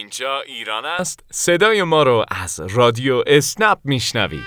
اینجا ایران است. صدای ما رو از رادیو اسنپ میشنوید.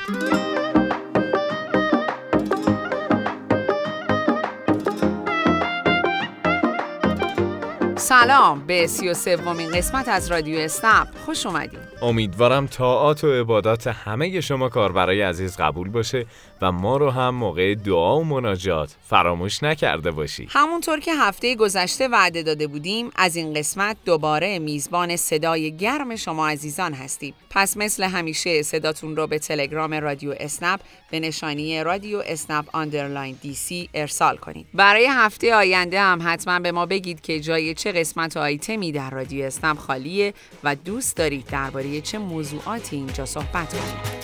سلام به سی و سومین قسمت از رادیو اسنپ خوش اومدید. امیدوارم طاعات و عبادات همه شما کاربرای عزیز قبول باشه. و ما رو هم موقع دعا و مناجات فراموش نکرده باشی. همونطور که هفته گذشته وعده داده بودیم از این قسمت دوباره میزبان صدای گرم شما عزیزان هستیم. پس مثل همیشه صداتون رو به تلگرام رادیو اسنپ به نشانی رادیو اسنپ underline DC ارسال کنید. برای هفته آینده هم حتما به ما بگید که جای چه قسمت آیتمی در رادیو اسنپ خالیه و دوست دارید درباره چه موضوعاتی اینجا صحبت کنیم.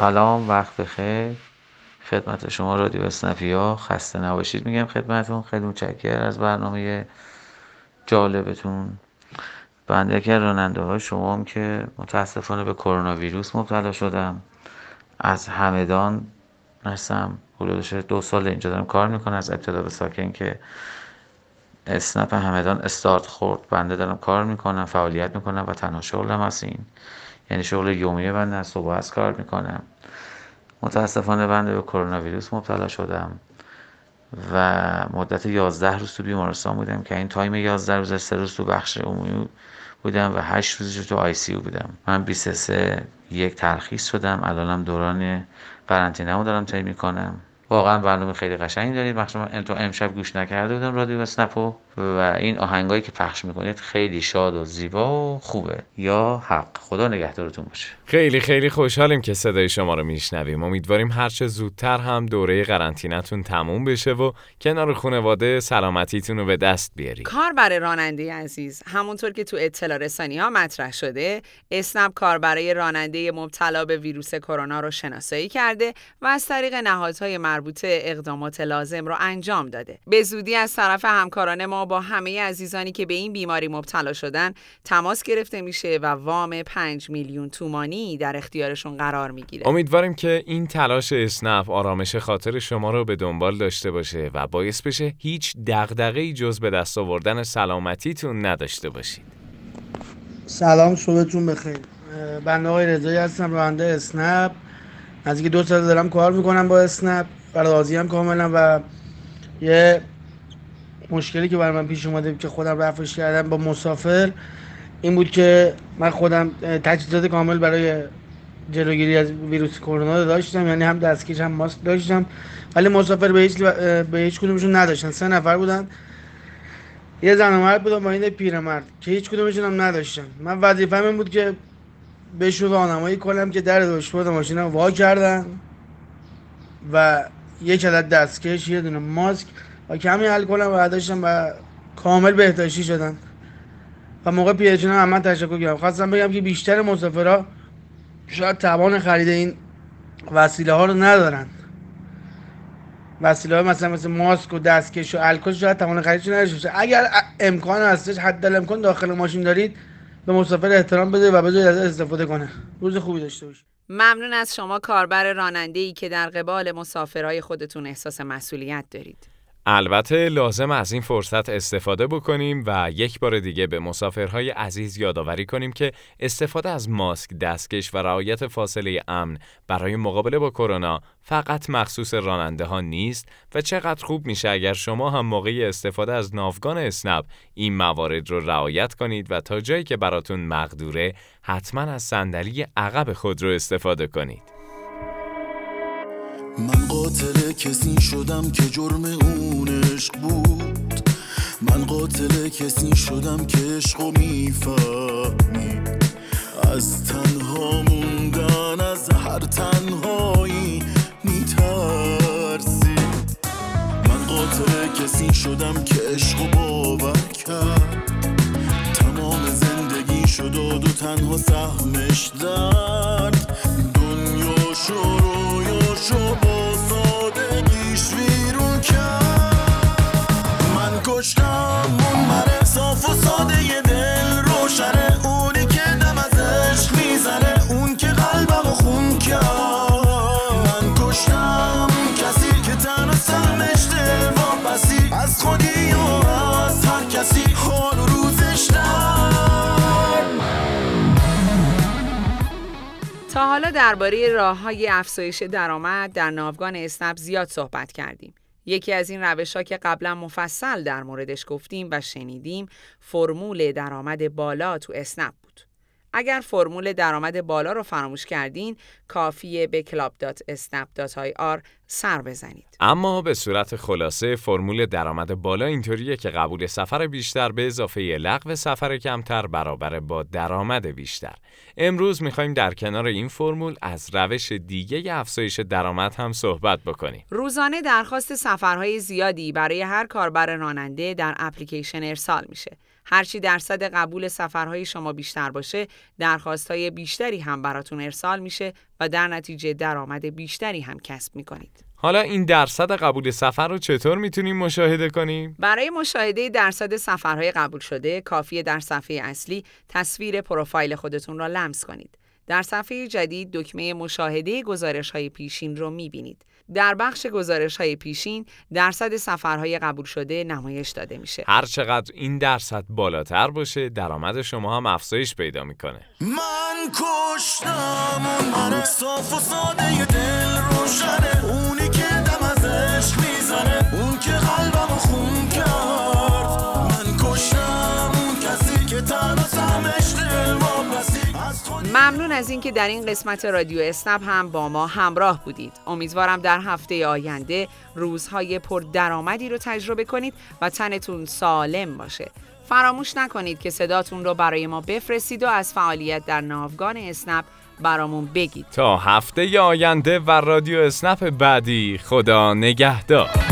سلام وقت بخیر. خدمت شما رادیو اسنفی ها خسته نباشید میگم خدمتون. خیلی متشکر از برنامه جالبتون. بنده یکی راننده های شما هم که متاسفانه به کرونا ویروس مبتلا شدم. از همدان نرسم حدودش دو سال اینجا دارم کار می‌کنم. از ابتدا به ساکن که اسنپ همدان استارت خورد. بنده دارم کار می‌کنم فعالیت می‌کنم و تنها شغلم هست این یعنی شغل دومی بنده از صبح اسنپ کار می‌کنم. متاسفانه بنده به کرونا ویروس مبتلا شدم و مدت 11 روز تو بیمارستان بودم که این time 11 روز سه روز تو بخش عمومی بودم و 8 روزش تو ICU بودم. من 23 یک ترخیص شدم. الانم دوران قرنطینه دارم طی می‌کنم. واقعا برنامه خیلی قشنگی دارید. مخصوصا من تا امشب گوش نکرده بودم رادیو اسنپو و این آهنگایی که پخش می‌کنید خیلی شاد و زیبا و خوبه. یا حق. خدا نگهدارتون باشه. خیلی خیلی خوشحالیم که صدای شما رو میشنویم. امیدواریم هرچه زودتر هم دوره قرنطینه‌تون تموم بشه و کنار خانواده سلامتیتون رو به دست بیاری کار برای راننده عزیز همونطور که تو اطلاع رسانی ها مطرح شده اسنپ کار برای راننده مبتلا به ویروس کرونا رو شناسایی کرده و از طریق نهادهای مربوطه اقدامات لازم رو انجام داده. به زودی از طرف همکاران ما با همه عزیزانی که به این بیماری مبتلا شدن تماس گرفته میشه و وام 5 میلیون تومانی در اختیارشون قرار می‌گیره. امیدواریم که این تلاش اسنپ آرامش خاطر شما رو به دنبال داشته باشه و باعث بشه هیچ دغدغه‌ای جز به دست آوردن سلامتیتون نداشته باشید. سلام صبحتون بخیر. بنده آقای رضایی هستم راننده اسنپ. نزدیک دو سال دارم کار می‌کنم با اسنپ. و راضی هم کاملا و یه مشکلی که برای من پیش اومده که خودم رفعش کردم با مسافر این بود که من خودم تجهیزات کامل برای جلوگیری از ویروس کرونا داشتم یعنی هم دستکش هم ماسک داشتم ولی مسافر به هیچ به هیچ کدومشون نداشتن. سه نفر بودن. یه زن و مرد بودن با این پیرمرد که هیچ کدومشون هم نداشتن. من وظیفه‌م این بود که بهشون راهنمایی کنم که در داشبورد ماشینم وا کردن و یک عدد دستکش یه دونه ماسک. و کمی الکل هم برداشتم و کامل بهداشتی شدن و موقع پیاده هم من تشکر کردم. خواستم بگم که بیشتر مسافرها شاید توان خرید این وسیله ها رو ندارن. وسیله ها مثلا مثل ماسک و دستکش و الکل شاید توان خریدش نداشته اگر امکان هستش حد امکان داخل ماشین دارید به مسافر احترام بده و بذارید از استفاده کنه. روز خوبی داشته باشید. ممنون از شما کاربر راننده ای که در قبال مسافرهای خودتون احساس مسئولیت دارید. البته لازم از این فرصت استفاده بکنیم و یک بار دیگه به مسافرهای عزیز یادآوری کنیم که استفاده از ماسک، دستکش و رعایت فاصله امن برای مقابله با کرونا فقط مخصوص راننده ها نیست و چقدر خوب میشه اگر شما هم موقع استفاده از ناوگان اسنپ این موارد رو رعایت کنید و تا جایی که براتون مقدوره حتما از صندلی عقب خود رو استفاده کنید. من قاتل کسی شدم که جرم اون عشق بود. من قاتل کسی شدم که عشقو می‌فهمی از تنها موندن از هر تنهایی میترسی من قاتل کسی شدم که عشقو باور کرد. تمام زندگی شد و تنها سهمش درد. دنیا شروع شو با درباره راه های افزایش درآمد در ناوگان اسنپ زیاد صحبت کردیم. یکی از این روش ها که قبلا مفصل در موردش گفتیم و شنیدیم فرمول درآمد بالا تو اسنپ بود. اگر فرمول درآمد بالا رو فراموش کردین کافیه به club.snap.ir سر بزنید. اما به صورت خلاصه فرمول درآمد بالا اینطوریه که قبول سفر بیشتر به اضافه لغو سفر کمتر برابر با درآمد بیشتر. امروز می‌خوایم در کنار این فرمول از روش دیگه افزایش درآمد هم صحبت بکنیم. روزانه درخواست سفرهای زیادی برای هر کاربر راننده در اپلیکیشن ارسال میشه. هرچی درصد قبول سفرهای شما بیشتر باشه، درخواستهای بیشتری هم براتون ارسال میشه و در نتیجه درآمد بیشتری هم کسب می‌کنید. حالا این درصد قبول سفر رو چطور می‌تونیم مشاهده کنیم؟ برای مشاهده درصد سفرهای قبول شده، کافیه در صفحه اصلی تصویر پروفایل خودتون را لمس کنید. در صفحه جدید دکمه مشاهده گزارش های پیشین رو می‌بینید. در بخش گزارش های پیشین درصد سفرهای قبول شده نمایش داده میشه. هر چقدر این درصد بالاتر باشه درآمد شما هم افزایش پیدا می‌کنه. من کشتم اون من صاف و ساده دل روشنه از اینکه در این قسمت رادیو اسنپ هم با ما همراه بودید. امیدوارم در هفته آینده روزهای پر درآمدی رو تجربه کنید و تنتون سالم باشه. فراموش نکنید که صداتون رو برای ما بفرستید و از فعالیت در ناوگان اسنپ برامون بگید. تا هفته آینده و رادیو اسنپ بعدی خدا نگهدار